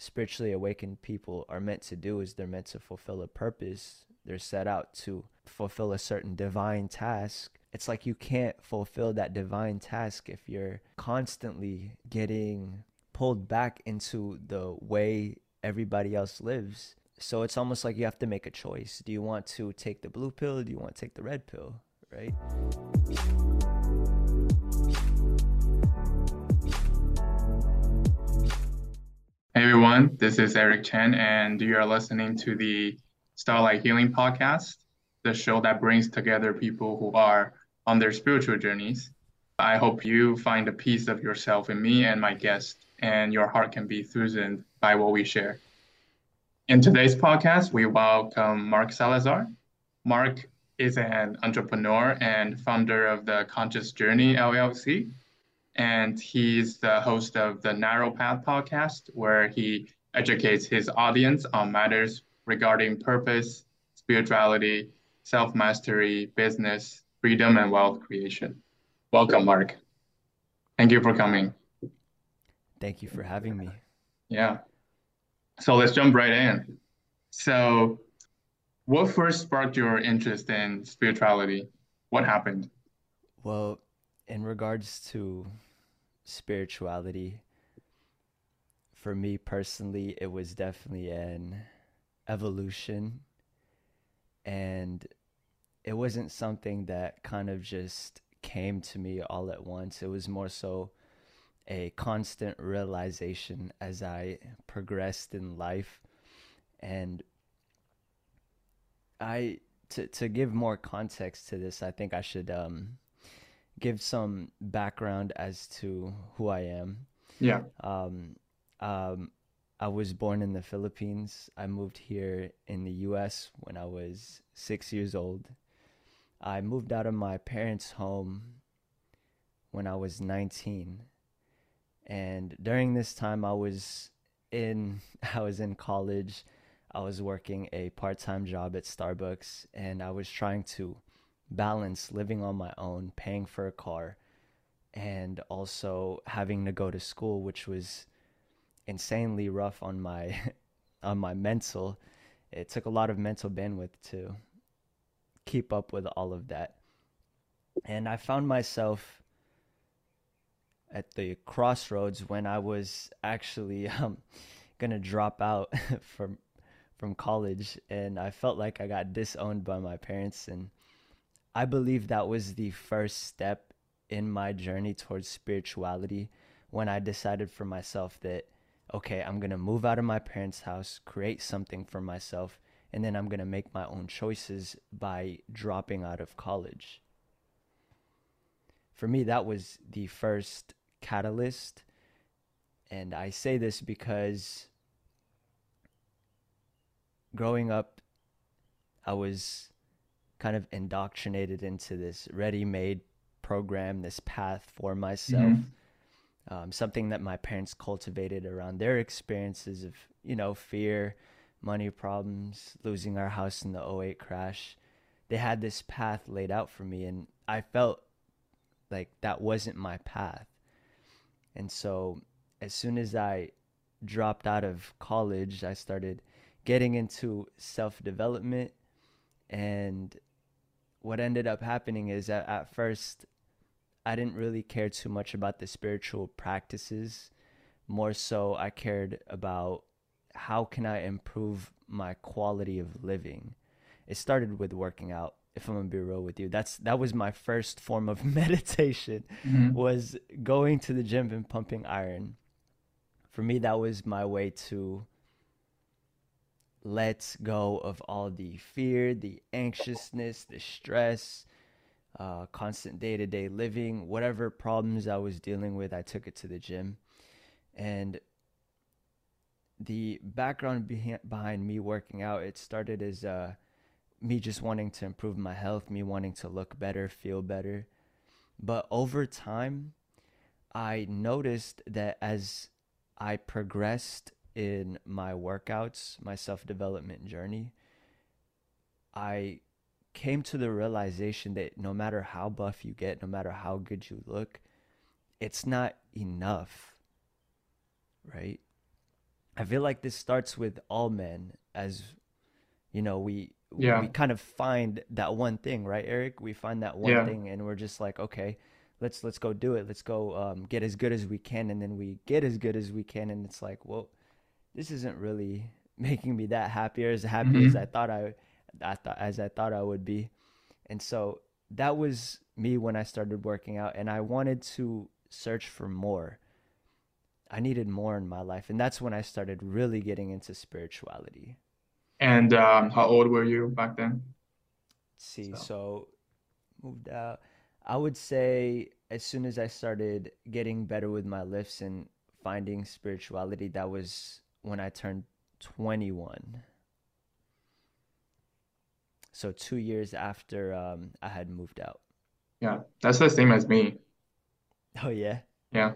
spiritually awakened people are meant to do is they're meant to fulfill a purpose. They're set out to fulfill a certain divine task. It's like you can't fulfill that divine task if you're constantly getting pulled back into the way everybody else lives. So it's almost like you have to make a choice. Do you want to take the blue pill? Do you want to take the red pill? Right? Everyone, this is Eric Chen, and you are listening to the Starlight Healing Podcast, the show that brings together people who are on their spiritual journeys. I hope you find a piece of yourself in me and my guest, and your heart can be soothed by what we share. In today's podcast, we welcome Mark Salazar. Mark is an entrepreneur and founder of the Conscious Journey LLC, and he's the host of the Narrow Path podcast, where he educates his audience on matters regarding purpose, spirituality, self mastery, business, freedom, and wealth creation. Welcome, Mark. Thank you for coming. Thank you for having me. Yeah. So let's jump right in. So, what first sparked your interest in spirituality? What happened? Well, in regards to spirituality, for me personally, it was definitely an evolution. And it wasn't something that kind of just came to me all at once. It was more so a constant realization as I progressed in life. And I to to give more context to this, I think I should um give some background as to who I am. Yeah. Um, um, I was born in the Philippines. I moved here in the US when I was six years old. I moved out of my parents' home when I was 19. And during this time I was in I was in college. I was working a part-time job at Starbucks and I was trying to balance living on my own, paying for a car, and also having to go to school, which was insanely rough on my on my mental. It took a lot of mental bandwidth to keep up with all of that. And I found myself at the crossroads when I was actually um, gonna drop out from from college, and I felt like I got disowned by my parents and I believe that was the first step in my journey towards spirituality when I decided for myself that, okay, I'm going to move out of my parents' house, create something for myself, and then I'm going to make my own choices by dropping out of college. For me, that was the first catalyst. And I say this because growing up, I was kind of indoctrinated into this ready-made program, this path for myself. Mm-hmm. Um, something that my parents cultivated around their experiences of, you know, fear, money problems, losing our house in the 08 crash. They had this path laid out for me, and I felt like that wasn't my path. And so, as soon as I dropped out of college, I started getting into self development and what ended up happening is that at first I didn't really care too much about the spiritual practices. More so, I cared about how can I improve my quality of living. It started with working out. If I'm gonna be real with you, that's that was my first form of meditation. Mm-hmm. Was going to the gym and pumping iron. For me, that was my way to let go of all the fear, the anxiousness, the stress, uh, constant day to day living, whatever problems I was dealing with, I took it to the gym. And the background behind, behind me working out, it started as uh, me just wanting to improve my health, me wanting to look better, feel better. But over time, I noticed that as I progressed in my workouts, my self development journey, I came to the realization that no matter how buff you get, no matter how good you look, it's not enough. Right? I feel like this starts with all men as you know, we Yeah. we kind of find that one thing, right, Eric? We find that one Yeah. thing and we're just like, okay, let's let's go do it. Let's go um, get as good as we can and then we get as good as we can and it's like, well, this isn't really making me that happy or as happy as hmm I thought I, I thought as I thought I would be. And so that was me when I started working out and I wanted to search for more. I needed more in my life and that's when I started really getting into spirituality. And um, how old were you back then? Let's see, So, so moved out. I would say as soon as I started getting better with my lifts and finding spirituality, that was when I turned 21. So two years after um, I had moved out. yeah, that's the same as me. Oh yeah. Yeah.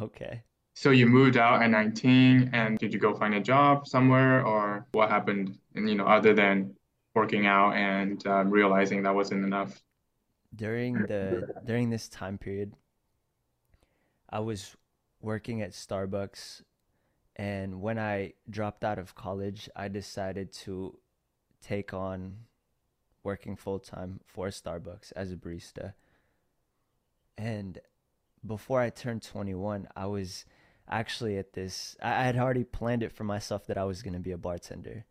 Okay. So you moved out at 19, and did you go find a job somewhere, or what happened? And you know, other than working out and um, realizing that wasn't enough. During the during this time period, I was working at Starbucks, and when I dropped out of college, I decided to take on working full time for Starbucks as a barista. And before I turned 21, I was actually at this, I had already planned it for myself that I was going to be a bartender.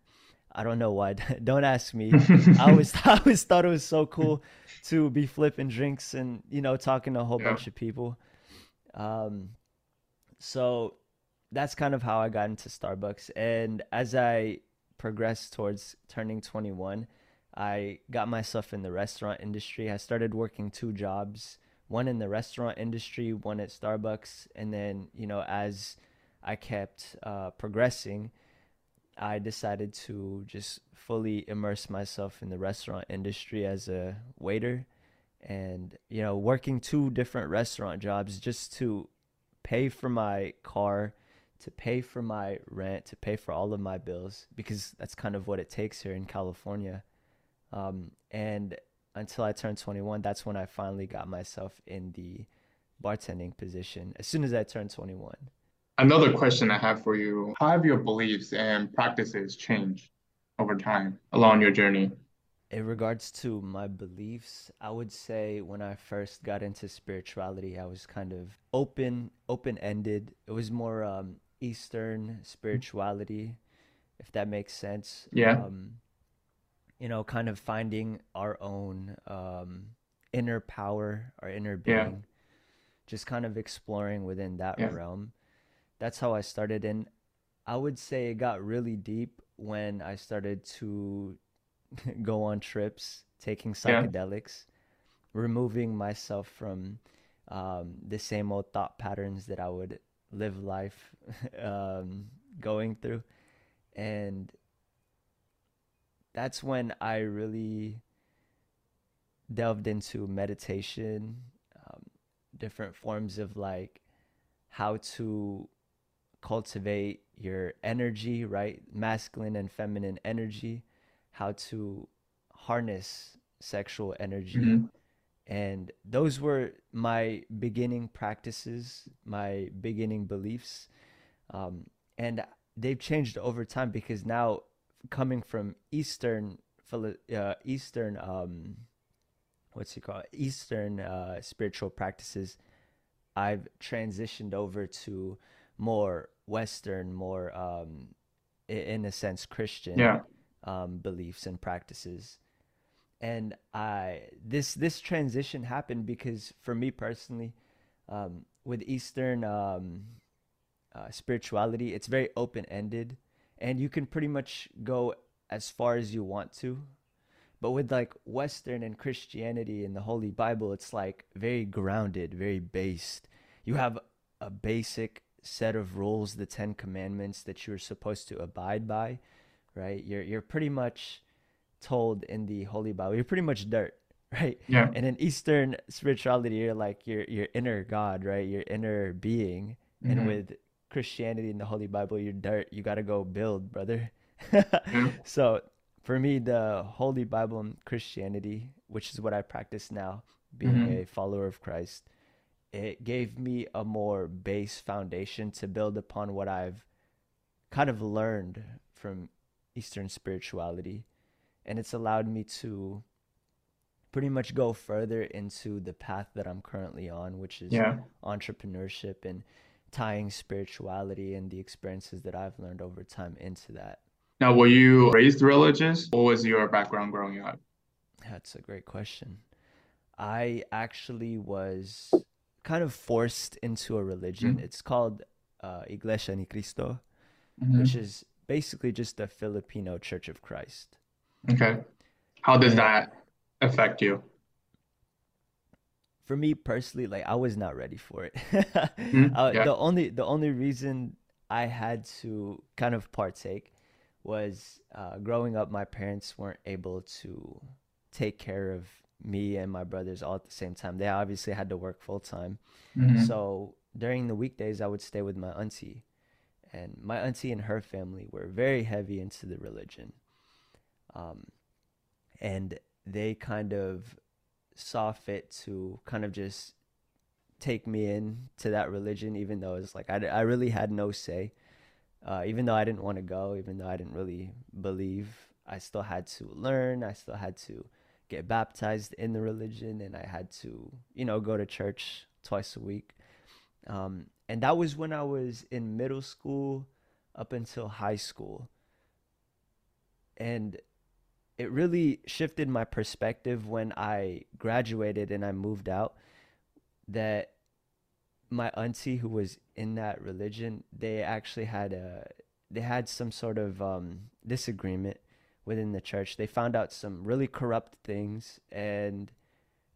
I don't know why. Don't ask me. I always, I always thought it was so cool to be flipping drinks and, you know, talking to a whole Yeah. bunch of people. Um, so that's kind of how I got into Starbucks. And as I progressed towards turning 21, I got myself in the restaurant industry. I started working two jobs, one in the restaurant industry, one at Starbucks. And then, you know, as I kept uh, progressing, I decided to just fully immerse myself in the restaurant industry as a waiter and, you know, working two different restaurant jobs just to pay for my car, to pay for my rent, to pay for all of my bills because that's kind of what it takes here in California. Um, and until I turned 21, that's when I finally got myself in the bartending position as soon as I turned 21. Another question I have for you, how have your beliefs and practices changed over time along your journey? In regards to my beliefs, I would say when I first got into spirituality, I was kind of open, open-ended. It was more um, Eastern spirituality, if that makes sense. Yeah, Um, you know, kind of finding our own um, inner power, our inner being, yeah, just kind of exploring within that yeah, realm. That's how I started. And I would say it got really deep when I started to go on trips, taking yeah. psychedelics, removing myself from um, the same old thought patterns that I would live life um, going through. And that's when I really delved into meditation, um, different forms of like how to cultivate your energy, right? Masculine and feminine energy, how to harness sexual energy. hmm And those were my beginning practices, my beginning beliefs. Um, and they've changed over time because now coming from Eastern, uh, Eastern, um, what's it called? Eastern uh, spiritual practices, I've transitioned over to more Western, more um, in a sense Christian Yeah, um, beliefs and practices. And I this this transition happened because for me personally, um, with Eastern um, uh, spirituality, it's very open ended, and you can pretty much go as far as you want to. But with like Western and Christianity and the Holy Bible, it's like very grounded, very based. You have a basic set of rules, the Ten Commandments that you're supposed to abide by, right? You're you're pretty much told in the Holy Bible, you're pretty much dirt, right? yeah, And in Eastern spirituality, you're like your your inner God, right? Your inner being. And hmm with Christianity and the Holy Bible, you're dirt. You gotta go build, brother. yeah, So for me, the Holy Bible and Christianity, which is what I practice now, being hmm a follower of Christ, it gave me a more base foundation to build upon what I've kind of learned from Eastern spirituality, and it's allowed me to pretty much go further into the path that I'm currently on, which is Yeah. entrepreneurship and tying spirituality and the experiences that I've learned over time into that. Now, were you raised religious? What was your background growing up? That's a great question. I actually was kind of forced into a religion. Mhm. It's called uh, Iglesia Ni Cristo, Mhm. which is basically just the Filipino Church of Christ. Okay. How does that affect you? for me personally, like I was not ready for it. Mhm. uh, Yeah. the only the only reason I had to kind of partake was uh, growing up. My parents weren't able to take care of me and my brothers all at the same time. They obviously had to work full time. Mhm. So during the weekdays, I would stay with my auntie, and my auntie and her family were very heavy into the religion, um, and they kind of saw fit to kind of just take me in to that religion, even though it's like I, I really had no say. Uh, even though I didn't want to go, even though I didn't really believe, I still had to learn. I still had to get baptized in the religion, and I had to, you know, go to church twice a week. Um, and that was when I was in middle school up until high school. And it really shifted my perspective when I graduated and I moved out that my auntie who was in that religion, they actually had a they had some sort of um, disagreement within the church. They found out some really corrupt things and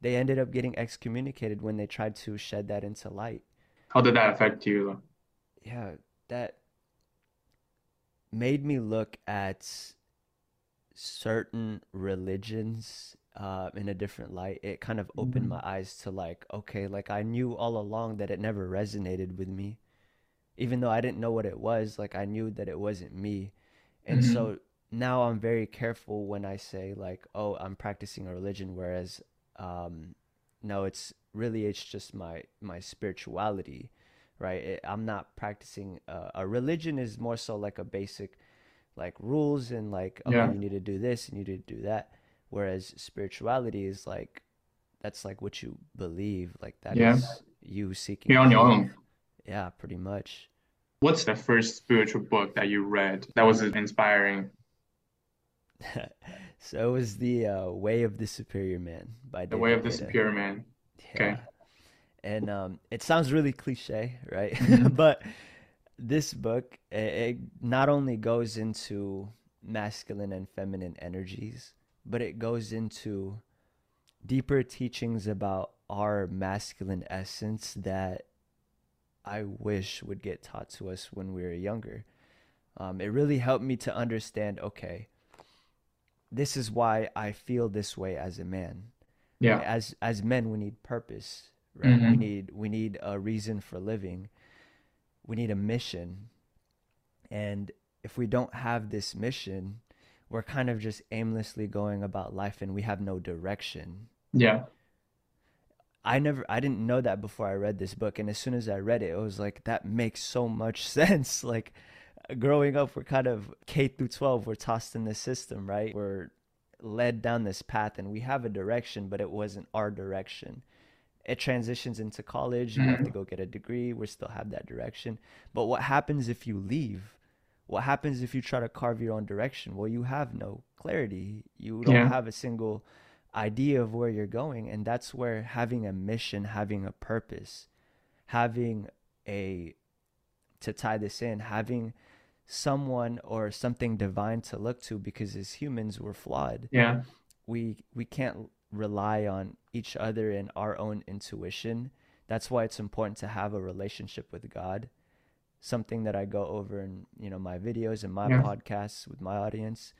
they ended up getting excommunicated when they tried to shed that into light. How did that affect you? Yeah, that made me look at certain religions uh, in a different light. It kind of opened Mhm. my eyes to like, okay, like I knew all along that it never resonated with me. Even though I didn't know what it was, like I knew that it wasn't me. And Mhm. so now I'm very careful when I say like, oh, I'm practicing a religion, whereas um, no, it's really it's just my my spirituality, right? It, I'm not practicing uh, a religion is more so like a basic like rules and like okay, Yeah. you need to do this and you need to do that. Whereas spirituality is like that's like what you believe, like that Yeah. is you seeking You're on your own. Yeah, pretty much. What's the first spiritual book that you read that was inspiring? So it was the uh, Way of the Superior Man by The Way of the. Superior Man. Okay. And um, it sounds really cliche, right? Mhm. But this book, it, it not only goes into masculine and feminine energies, but it goes into deeper teachings about our masculine essence that I wish would get taught to us when we were younger. Um, it really helped me to understand okay, this is why I feel this way as a man Yeah. as as men we need purpose right we Mhm. need we need a reason for living we need a mission. And if we don't have this mission we're kind of just aimlessly going about life and we have no direction. Yeah. i never i didn't know that before i read this book. And as soon as i read it it was like that makes so much sense. Like growing up we're kind of k through 12 we're tossed in the system right? We're led down this path and we have a direction but it wasn't our direction it transitions into college you have to Mhm. go get a degree we still have that direction but what happens if you leave what happens if you try to carve your own direction well you have no clarity you don't Yeah. have a single idea of where you're going and that's where having a mission having a purpose having a to tie this in having someone or something divine to look to because as humans we're flawed Yeah. we we can't rely on each other and our own intuition that's why it's important to have a relationship with god something that i go over in you know my videos and my Yeah. podcasts with my audience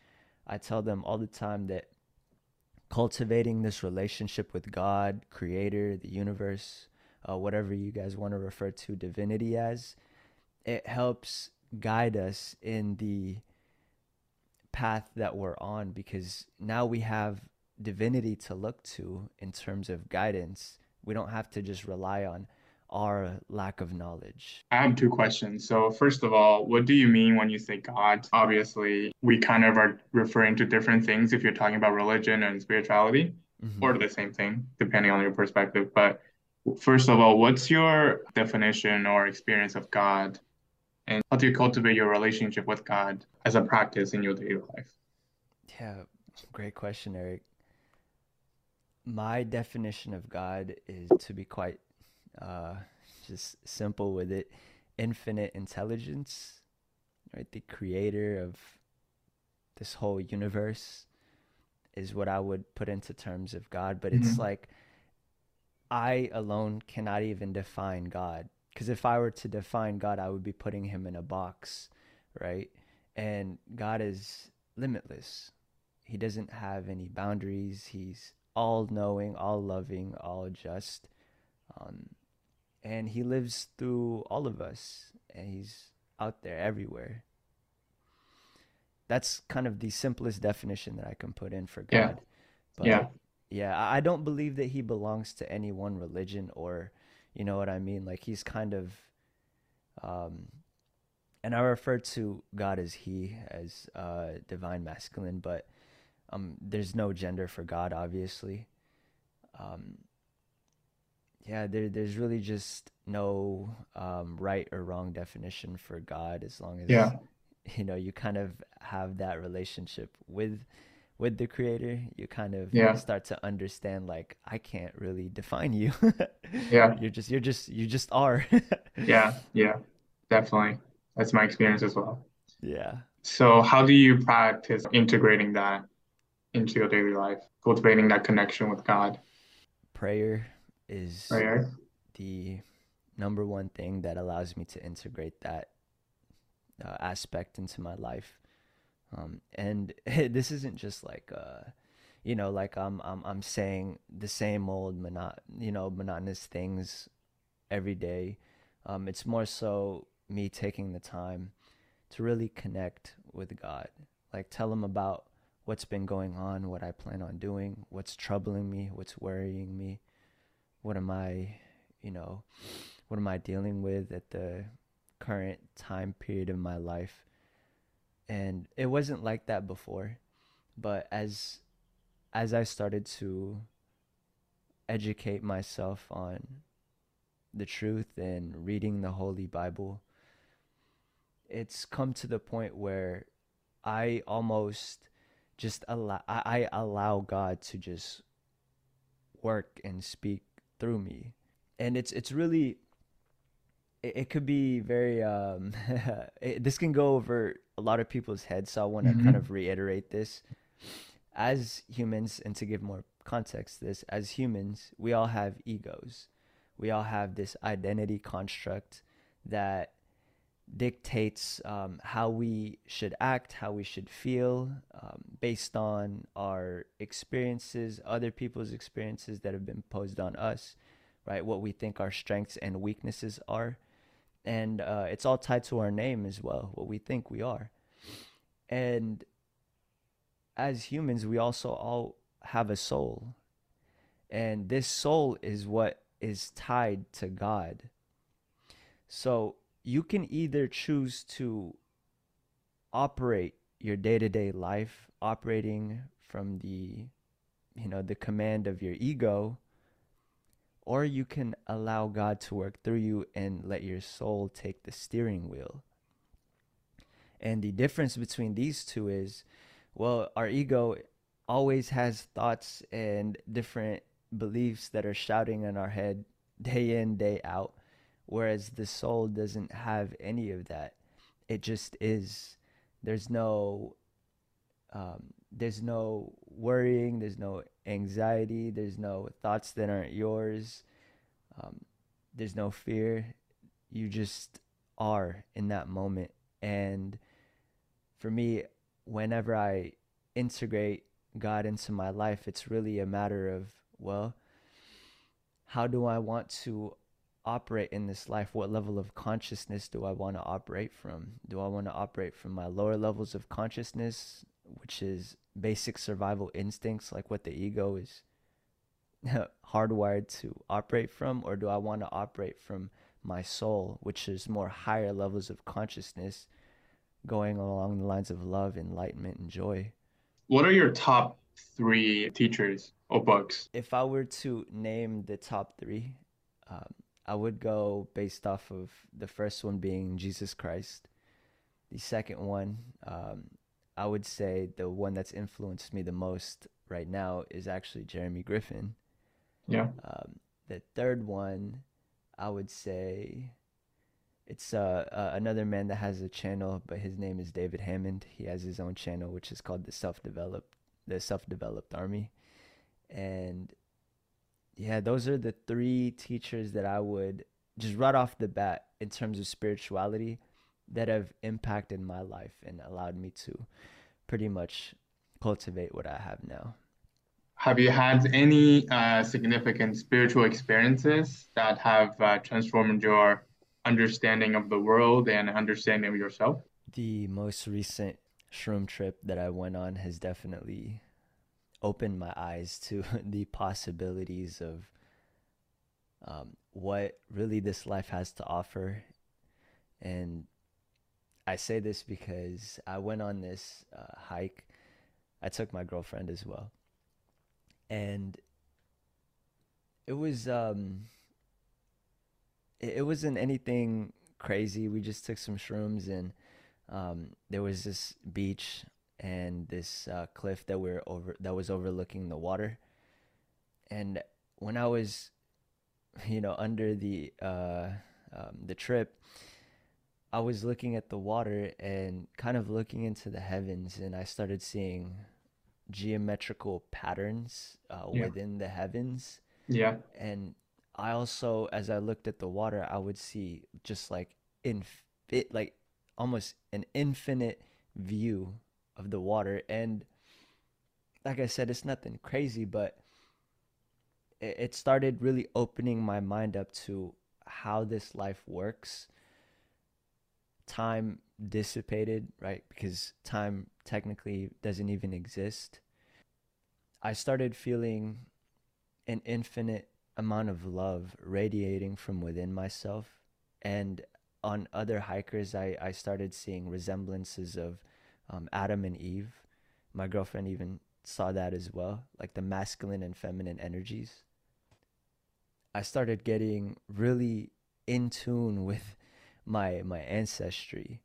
i tell them all the time that cultivating this relationship with god creator the universe uh, whatever you guys want to refer to divinity as it helps guide us in the path that we're on because now we have divinity to look to in terms of guidance. We don't have to just rely on our lack of knowledge. I have two questions. So, first of all, what do you mean when you say God? Obviously, we kind of are referring to different things if you're talking about religion and spirituality, mm-hmm. or the same thing, depending on your perspective. But first of all, what's your definition or experience of God? And how do you cultivate your relationship with God as a practice in your daily life? Yeah, great question, Eric. My definition of God is to be quite uh, just simple with it infinite intelligence, right? The creator of this whole universe is what I would put into terms of God. But mm-hmm. it's like I alone cannot even define God. Because if I were to define God, I would be putting him in a box, right? And God is limitless. He doesn't have any boundaries. He's all knowing, all loving, all just. Um, and he lives through all of us and he's out there everywhere that's kind of the simplest definition that i can put in for god yeah. But yeah yeah i don't believe that he belongs to any one religion or you know what i mean like he's kind of um and i refer to god as he as uh divine masculine but um there's no gender for god obviously. Um yeah, there, there's really just no um, right or wrong definition for God as long as yeah. you know you kind of have that relationship with with the creator. You kind of yeah. start to understand like i can't really define you. Yeah. You're just you're just you just are. Yeah yeah definitely. That's my experience as well. Yeah. So how do you practice integrating that into your daily life cultivating that connection with god prayer is right. the number one thing that allows me to integrate that uh, aspect into my life. Um, and this isn't just like, uh, you know, like I'm, I'm, I'm saying the same old monot, you know, monotonous things every day. Um, it's more so me taking the time to really connect with God, like tell him about what's been going on, what I plan on doing, what's troubling me, what's worrying me, what am I, you know, what am I dealing with at the current time period of my life? And it wasn't like that before, but as as I started to educate myself on the truth and reading the Holy Bible, it's come to the point where I almost just allow I, I allow God to just work and speak through me. And it's it's really it, it could be very um it, this can go over a lot of people's heads so i want to mm-hmm. kind of reiterate this. As humans and to give more context this as humans we all have egos. We all have this identity construct that dictates um, how we should act, how we should feel, um, based on our experiences, other people's experiences that have been posed on us, right? What we think our strengths and weaknesses are. And uh, it's all tied to our name as well, what we think we are. And as humans, we also all have a soul. And this soul is what is tied to God. So you can either choose to operate your day-to-day life operating from the you know the command of your ego or you can allow God to work through you and let your soul take the steering wheel. And the difference between these two is well, our ego always has thoughts and different beliefs that are shouting in our head day in, day out whereas the soul doesn't have any of that. It just is. There's no um, there's no worrying there's no anxiety there's no thoughts that aren't yours. Um, there's no fear. You just are in that moment. And for me whenever i integrate god into my life it's really a matter of well how do i want to operate in this life? What level of consciousness do I want to operate from? Do I want to operate from my lower levels of consciousness, which is basic survival instincts, like what the ego is hardwired to operate from, or do I want to operate from my soul, which is more higher levels of consciousness going along the lines of love, enlightenment, and joy? What are your top three teachers or books? If I were to name the top three, um, I would go based off of the first one being Jesus Christ. The second one, um, I would say the one that's influenced me the most right now is actually Jeremy Griffin. Yeah. Um, the third one, I would say it's uh, uh, another man that has a channel, but his name is David Hammond. He has his own channel, which is called the Self Developed the Self Developed Army, and yeah, those are the three teachers that I would just right off the bat in terms of spirituality that have impacted my life and allowed me to pretty much cultivate what I have now. Have you had any uh, significant spiritual experiences that have uh, transformed your understanding of the world and understanding of yourself? The most recent shroom trip that I went on has definitely opened my eyes to the possibilities of um, what really this life has to offer. And I say this because I went on this uh, hike. I took my girlfriend as well and it was um it, it wasn't anything crazy. We just took some shrooms and um, there was this beach and this uh, cliff that we are over that was overlooking the water. And when I was, you know, under the uh, um, the trip, I was looking at the water and kind of looking into the heavens, and I started seeing geometrical patterns uh, yeah. within the heavens. Yeah. And I also, as I looked at the water, I would see just like in it, like almost an infinite view of the water. And like I said, it's nothing crazy, but it, it started really opening my mind up to how this life works. Time dissipated, right? Because time technically doesn't even exist. I started feeling an infinite amount of love radiating from within myself. And on other hikers, I, I started seeing resemblances of um, Adam and Eve. My girlfriend even saw that as well, like the masculine and feminine energies. I started getting really in tune with my my ancestry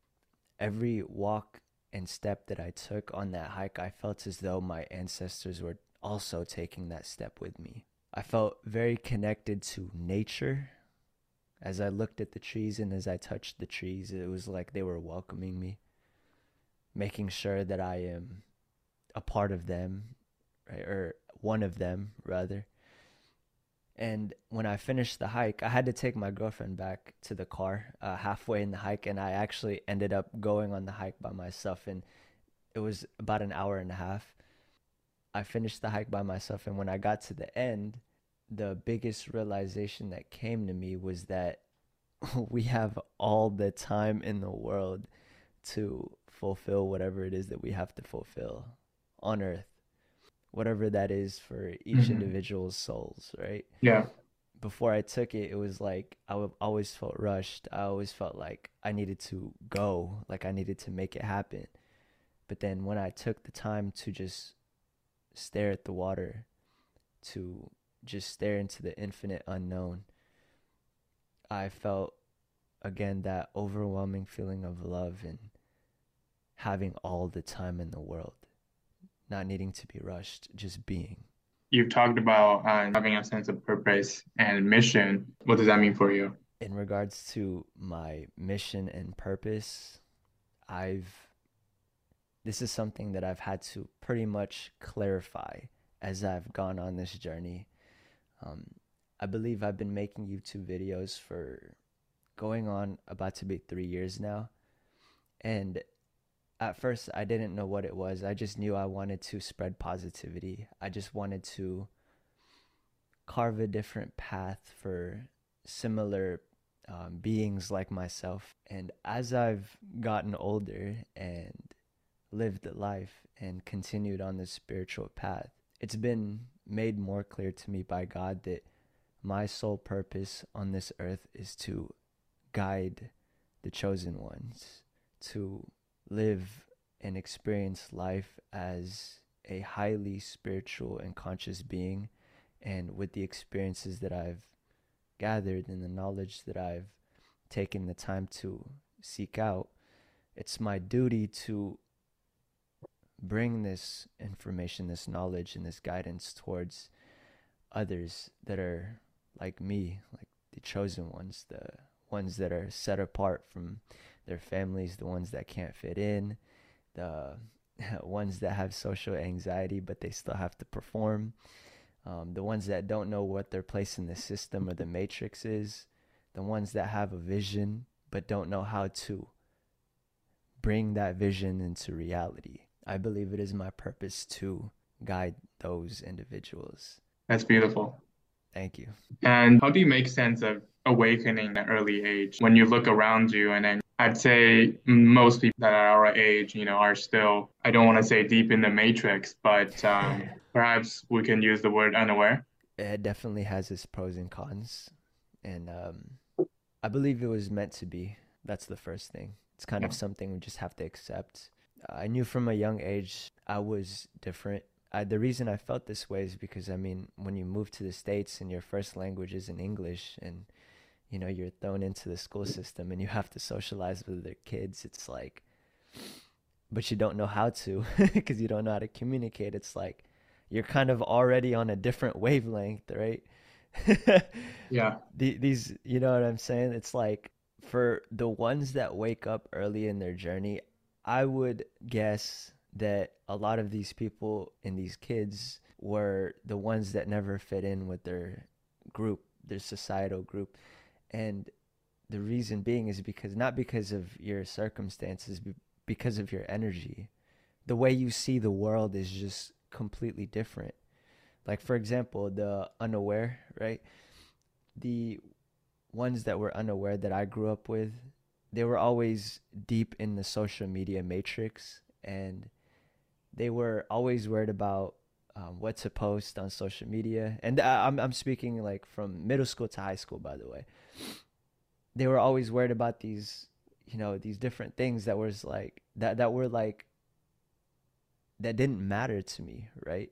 every walk and step that I took on that hike, I felt as though my ancestors were also taking that step with me. I felt very connected to nature. As I looked at the trees and as I touched the trees, it was like they were welcoming me, making sure that I am a part of them, right? or one of them, rather. And when I finished the hike, I had to take my girlfriend back to the car uh, halfway in the hike, and I actually ended up going on the hike by myself. And it was about an hour and a half. I finished the hike by myself, and when I got to the end, the biggest realization that came to me was that we have all the time in the world to fulfill whatever it is that we have to fulfill on earth whatever that is for each mm-hmm. individual's souls, right? Yeah. Before I took it, it was like I always felt rushed. I always felt like I needed to go, like I needed to make it happen. But then when I took the time to just stare at the water, to just stare into the infinite unknown, I felt again that overwhelming feeling of love and having all the time in the world not needing to be rushed, just being. You've talked about uh, having a sense of purpose and mission. What does that mean for you? In regards to my mission and purpose, I've this is something that I've had to pretty much clarify as I've gone on this journey. Um, I believe I've been making YouTube videos for going on about to be three years now. And at first I didn't know what it was. I just knew I wanted to spread positivity. I just wanted to carve a different path for similar um, beings like myself. And as I've gotten older and lived life and continued on this spiritual path, it's been made more clear to me by God that my sole purpose on this earth is to guide the chosen ones to live and experience life as a highly spiritual and conscious being. And with the experiences that I've gathered and the knowledge that I've taken the time to seek out it's my duty to bring this information this knowledge and this guidance towards others that are like me like the chosen ones the ones that are set apart from their families, the ones that can't fit in, the ones that have social anxiety but they still have to perform, um, the ones that don't know what their place in the system or the matrix is, the ones that have a vision but don't know how to bring that vision into reality. I believe it is my purpose to guide those individuals. That's beautiful. Thank you. And how do you make sense of awakening at an early age when you look around you and then I'd say most people that are our age, you know, are still, I don't want to say deep in the matrix, but um, perhaps we can use the word unaware. It definitely has its pros and cons. And um, I believe it was meant to be. That's the first thing. It's kind yeah. of something we just have to accept. I knew from a young age I was different. I, the reason I felt this way is because, I mean, when you move to the States and your first language is in English and you know you're thrown into the school system and you have to socialize with their kids it's like but you don't know how to because you don't know how to communicate it's like you're kind of already on a different wavelength right? Yeah. The, these you know what i'm saying? It's like for the ones that wake up early in their journey i would guess that a lot of these people and these kids were the ones that never fit in with their group their societal group and the reason being is because not because of your circumstances because of your energy. The way you see the world is just completely different. Like for example the unaware right? The ones that were unaware that i grew up with they were always deep in the social media matrix and they were always worried about um, what to post on social media. And I, I'm, I'm speaking like from middle school to high school by the way. They were always worried about these you know these different things that was like that that were like that didn't matter to me right?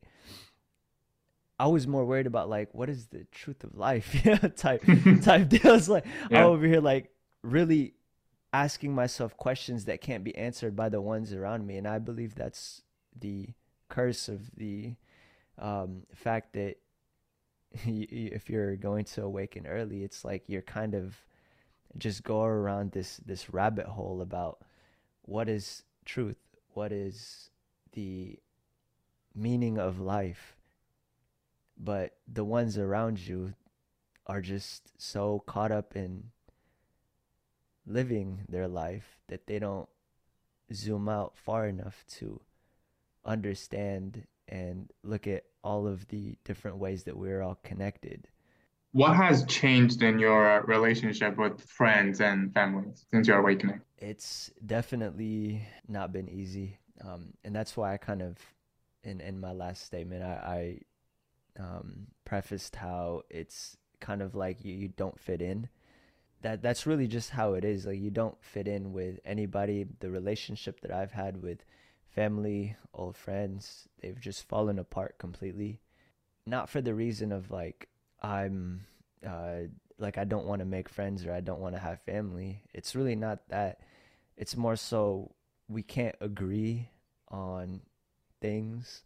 I was more worried about like what is the truth of life know type type deals like yeah. i'm over here like really asking myself questions that can't be answered by the ones around me. And i believe that's the curse of the um, fact that if you're going to awaken early it's like you're kind of just go around this this rabbit hole about what is truth, what is the meaning of life. But the ones around you are just so caught up in living their life that they don't zoom out far enough to understand and look at all of the different ways that we're all connected. What has changed in your relationship with friends and families since your awakening? It's definitely not been easy. Um, and that's why I kind of, in, in my last statement, I, I um, prefaced how it's kind of like you, you don't fit in. That that's really just how it is. Like you don't fit in with anybody. The relationship that I've had with family, old friends, they've just fallen apart completely. Not for the reason of like I'm uh, like I don't want to make friends or I don't want to have family. It's really not that. It's more so we can't agree on things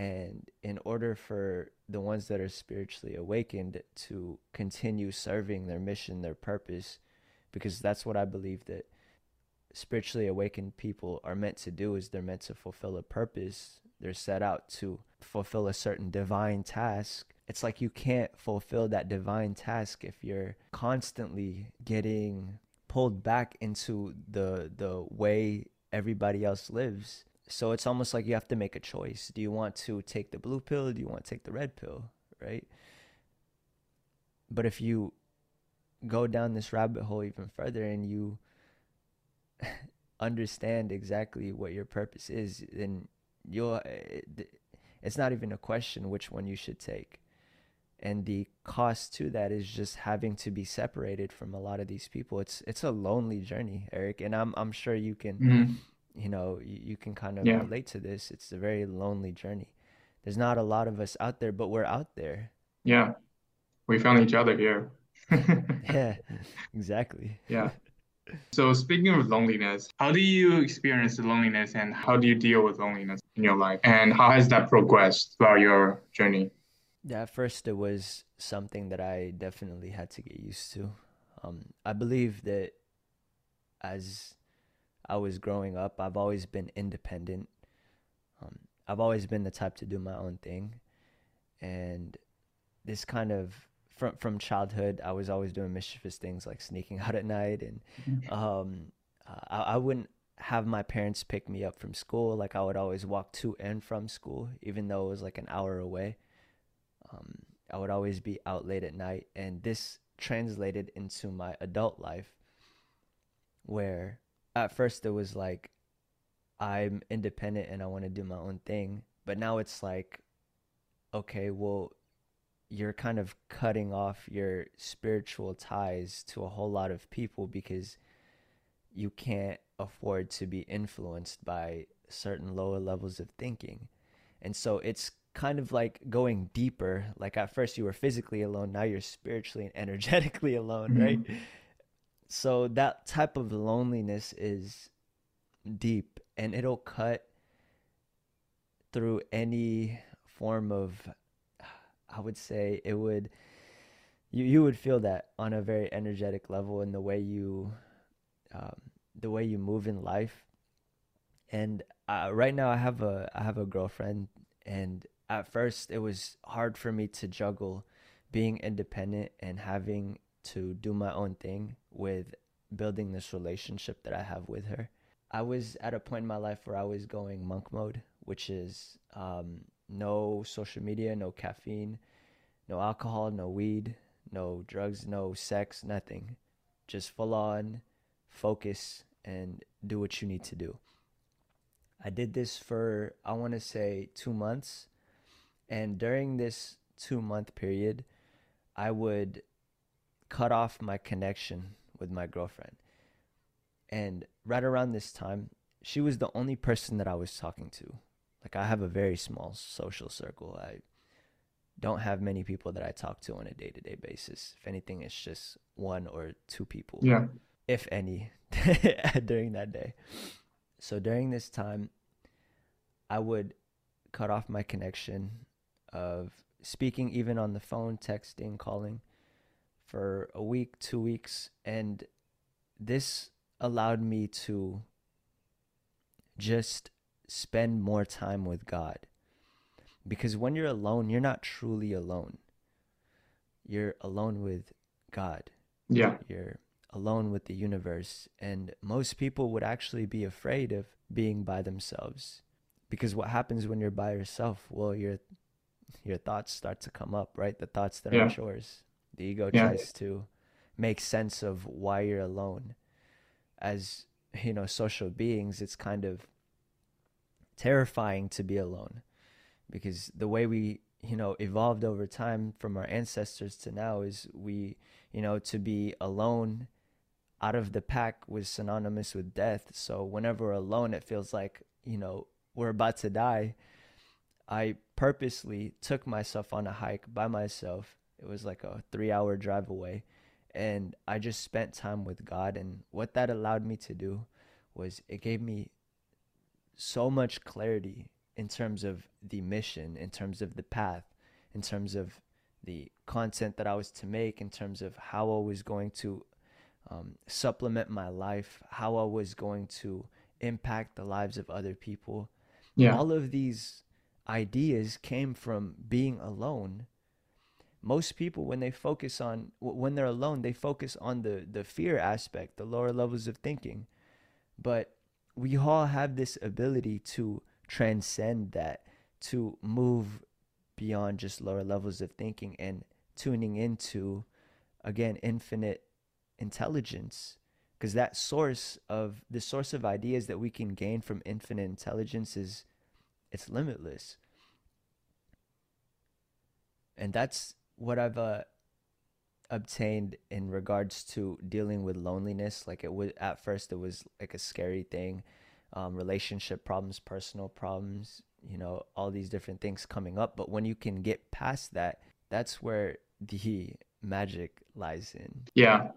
and in order for the ones that are spiritually awakened to continue serving their mission, their purpose, because that's what I believe that spiritually awakened people are meant to do is they're meant to fulfill a purpose. They're set out to fulfill a certain divine task. It's like you can't fulfill that divine task if you're constantly getting pulled back into the the way everybody else lives. So it's almost like you have to make a choice. Do you want to take the blue pill? Do you want to take the red pill? Right? But if you go down this rabbit hole even further and you understand exactly what your purpose is then you'll it's not even a question which one you should take. And the cost to that is just having to be separated from a lot of these people. It's it's a lonely journey, Eric, and I'm I'm sure you can Mhm. you know you, you can kind of Yeah. relate to this. It's a very lonely journey. There's not a lot of us out there, but we're out there. Yeah. We found each other here. Yeah, exactly. Yeah. So speaking of loneliness, how do you experience loneliness and how do you deal with loneliness in your life? And how has that progressed throughout your journey? Yeah, at first it was something that I definitely had to get used to. Um, I believe that as I was growing up, I've always been independent. Um, I've always been the type to do my own thing, and this kind of from from childhood, I was always doing mischievous things like sneaking out at night, and um, uh, I, I wouldn't have my parents pick me up from school. Like I would always walk to and from school, even though it was like an hour away. Um, I would always be out late at night, and this translated into my adult life, where at first it was like I'm independent and I want to do my own thing, but now it's like, okay, well, you're kind of cutting off your spiritual ties to a whole lot of people because you can't afford to be influenced by certain lower levels of thinking. And so it's kind of like going deeper. Like at first you were physically alone, now you're spiritually and energetically alone, Mhm. right? So that type of loneliness is deep and it'll cut through any form of I would say it would you you would feel that on a very energetic level in the way you um, the way you move in life. And uh, right now I have a I have a girlfriend and at first it was hard for me to juggle being independent and having to do my own thing with building this relationship that I have with her. I was at a point in my life where I was going monk mode, which is um, no social media, no caffeine, no alcohol, no weed, no drugs, no sex, nothing. Just full on focus and do what you need to do. I did this for, I want to say, two months. And during this two month period, I would cut off my connection with my girlfriend. And right around this time, she was the only person that I was talking to. Like, I have a very small social circle. I don't have many people that I talk to on a day to day basis. If anything, it's just one or two people Yeah. if any, during that day. So during this time, I would cut off my connection of speaking, even on the phone, texting, calling for a week, two weeks. And this allowed me to just spend more time with God. Because when you're alone, you're not truly alone. You're alone with God Yeah. you're alone with the universe and most people would actually be afraid of being by themselves because what happens when you're by yourself well your your thoughts start to come up right the thoughts that Yeah. aren't yours the ego Yeah. tries to make sense of why you're alone as you know social beings it's kind of terrifying to be alone because the way we you know evolved over time from our ancestors to now is we you know to be alone out of the pack was synonymous with death. So whenever we're alone it feels like you know we're about to die. I purposely took myself on a hike by myself. It was like a 3 hour drive away. And i just spent time with god. And what that allowed me to do was it gave me so much clarity in terms of the mission, in terms of the path, in terms of the content that I was to make, in terms of how I was going to um, supplement my life, how I was going to impact the lives of other people. Yeah. All of these ideas came from being alone. Most people, when they focus on, when they're alone, they focus on the, the fear aspect, the lower levels of thinking. But we all have this ability to transcend that, to move beyond just lower levels of thinking and tuning into, again, infinite intelligence. Because that source of the source of ideas that we can gain from infinite intelligence is it's limitless. and that's what I've uh, obtained in regards to dealing with loneliness. Like it was at first, it was like a scary thing, um, relationship problems, personal problems, you know, all these different things coming up. But when you can get past that, that's where the magic lies in. Yeah,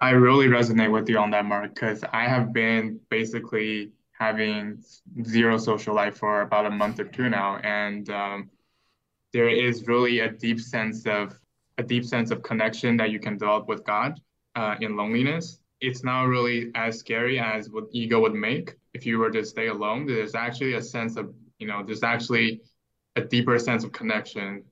I really resonate with you on that, Mark, because I have been basically having zero social life for about a month or two now, and um, there is really a deep sense of a deep sense of connection that you can develop with God uh, in loneliness. It's not really as scary as what ego would make if you were to stay alone. There's actually a sense of, you know, there's actually a deeper sense of connection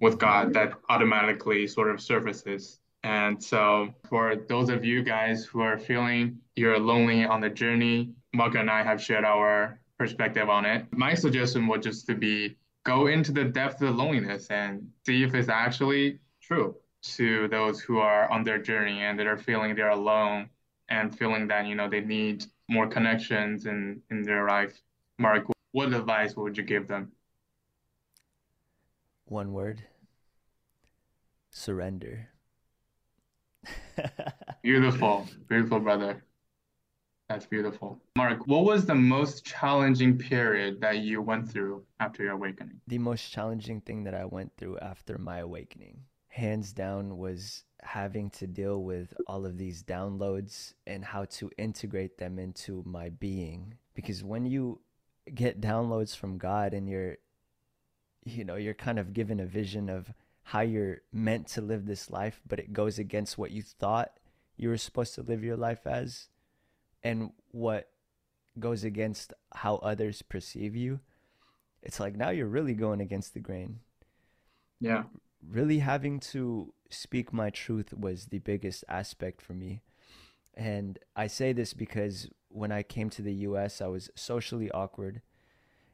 with God that automatically sort of surfaces. And so, for those of you guys who are feeling you're lonely on the journey, Mark and I have shared our perspective on it. My suggestion would just to be go into the depth of loneliness and see if it's actually true to those who are on their journey and that are feeling they're alone and feeling that you know they need more connections in in their life. Mark what advice would you give them? One word. Surrender. Beautiful. Beautiful brother. That's beautiful. Mark what was the most challenging period that you went through after your awakening? The most challenging thing that i went through after my awakening hands down was having to deal with all of these downloads and how to integrate them into my being. Because when you get downloads from God and you're you know you're kind of given a vision of how you're meant to live this life but it goes against what you thought you were supposed to live your life as and what goes against how others perceive you it's like now you're really going against the grain. Yeah really having to speak my truth was the biggest aspect for me. And I say this because when I came to the US, I was socially awkward.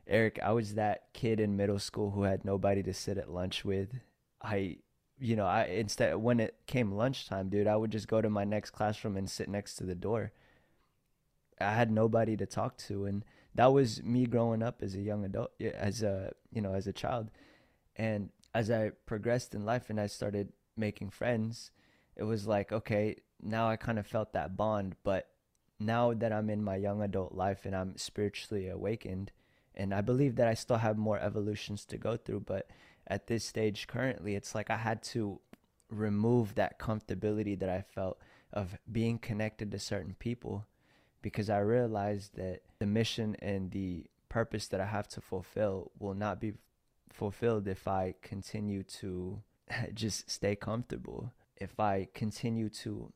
Eric, I was that kid in middle school who had nobody to sit at lunch with. I, you know, I instead when it came lunchtime, dude, I would just go to my next classroom and sit next to the door. I had nobody to talk to and that was me growing up as a young adult as a, you know, as a child. And as I progressed in life and I started making friends, it was like, okay, now I kind of felt that bond. But now that I'm in my young adult life and I'm spiritually awakened, and I believe that I still have more evolutions to go through, but at this stage currently, it's like I had to remove that comfortability that I felt of being connected to certain people because I realized that the mission and the purpose that I have to fulfill will not be fulfilled if I continue to just stay comfortable. If I continue to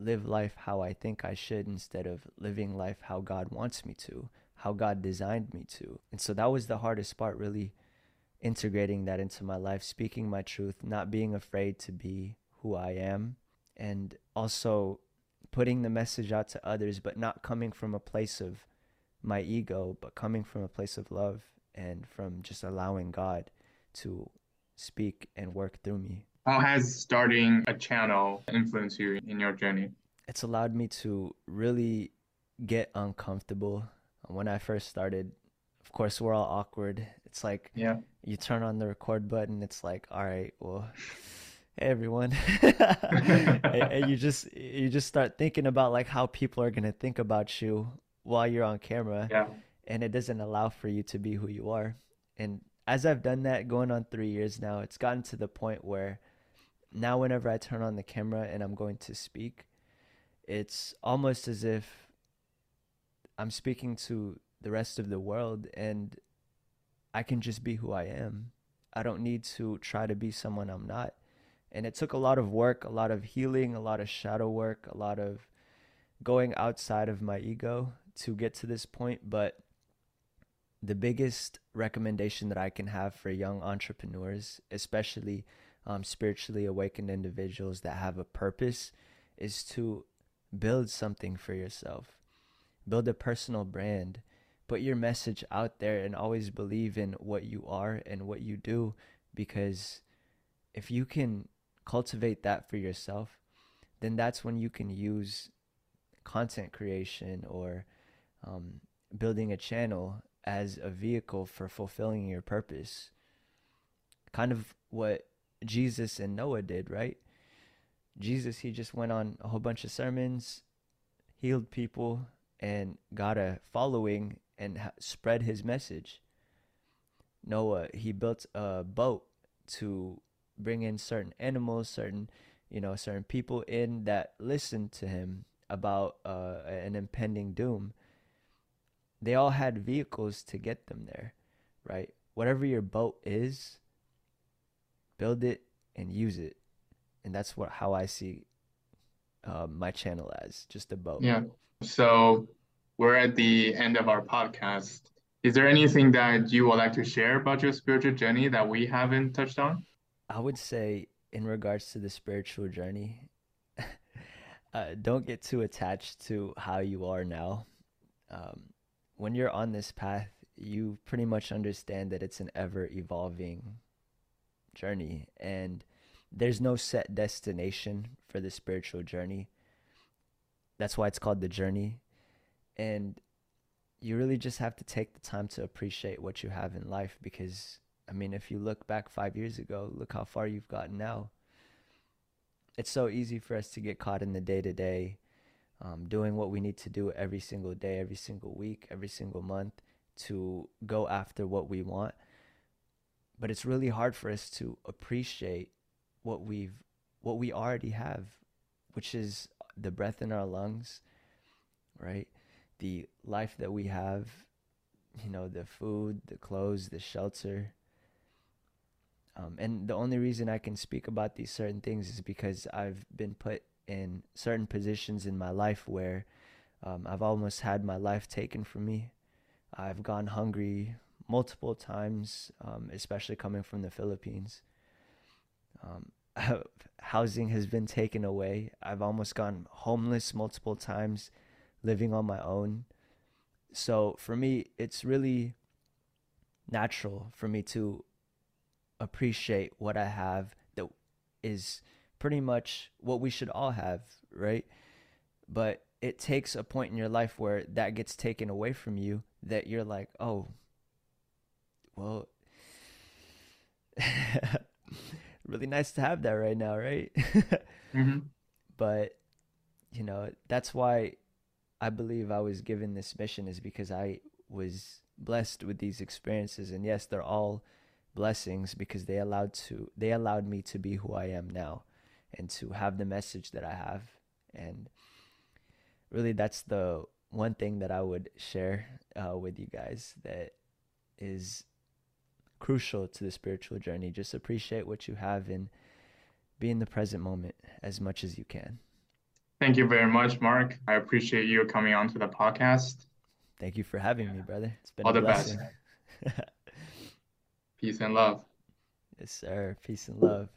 live life how I think I should instead of living life how God wants me to, how God designed me to. And so that was the hardest part, really integrating that into my life, speaking my truth, not being afraid to be who I am, and also putting the message out to others, but not coming from a place of my ego, but coming from a place of love and from just allowing God to speak and work through me. How has starting a channel influenced you in your journey? It's allowed me to really get uncomfortable. When I first started, of course, we're all awkward. It's like yeah. you turn on the record button, it's like, all right, well, hey everyone. and, and you just you just start thinking about like how people are gonna think about you while you're on camera. Yeah and it doesn't allow for you to be who you are. And as I've done that going on three years now, it's gotten to the point where now whenever I turn on the camera and I'm going to speak, it's almost as if I'm speaking to the rest of the world and I can just be who I am. I don't need to try to be someone I'm not. And it took a lot of work, a lot of healing, a lot of shadow work, a lot of going outside of my ego to get to this point. But the biggest recommendation that I can have for young entrepreneurs, especially um, spiritually awakened individuals that have a purpose, is to build something for yourself. Build a personal brand. Put your message out there and always believe in what you are and what you do because if you can cultivate that for yourself, then that's when you can use content creation or um, building a channel as a vehicle for fulfilling your purpose. Kind of what Jesus and Noah did, right? Jesus, he just went on a whole bunch of sermons, healed people, and got a following and ha- spread his message. Noah, he built a boat to bring in certain animals, certain, you know, certain people in that listened to him about uh, an impending doom. They all had vehicles to get them there, right? Whatever your boat is, build it and use it, and that's what how I see uh, my channel as just a boat. Yeah. So we're at the end of our podcast. Is there anything that you would like to share about your spiritual journey that we haven't touched on? I would say, in regards to the spiritual journey, uh, don't get too attached to how you are now. Um, when you're on this path, you pretty much understand that it's an ever evolving journey and there's no set destination for the spiritual journey. That's why it's called the journey. And you really just have to take the time to appreciate what you have in life because I mean, if you look back 5 years ago, look how far you've gotten now. It's so easy for us to get caught in the day-to-day um, doing what we need to do every single day, every single week, every single month to go after what we want. But it's really hard for us to appreciate what we've what we already have, which is the breath in our lungs, right? The life that we have, you know, the food, the clothes, the shelter. Um, and the only reason I can speak about these certain things is because I've been put in certain positions in my life where um, I've almost had my life taken from me. I've gone hungry multiple times, um, especially coming from the Philippines. Um, housing has been taken away. I've almost gone homeless multiple times, living on my own. So for me, it's really natural for me to appreciate what I have that is pretty much what we should all have, right? But it takes a point in your life where that gets taken away from you that you're like, oh, well, really nice to have that right now, right? mm-hmm. But you know, that's why I believe I was given this mission is because I was blessed with these experiences and yes, they're all blessings because they allowed to they allowed me to be who I am now and to have the message that I have and really that's the one thing that I would share uh, with you guys that is crucial to the spiritual journey. Just appreciate what you have and be in the present moment as much as you can. Thank you very much, Mark. I appreciate you coming on to the podcast. Thank you for having me, brother. It's been all the blessing. best. Peace and love. Yes, sir. Peace and love.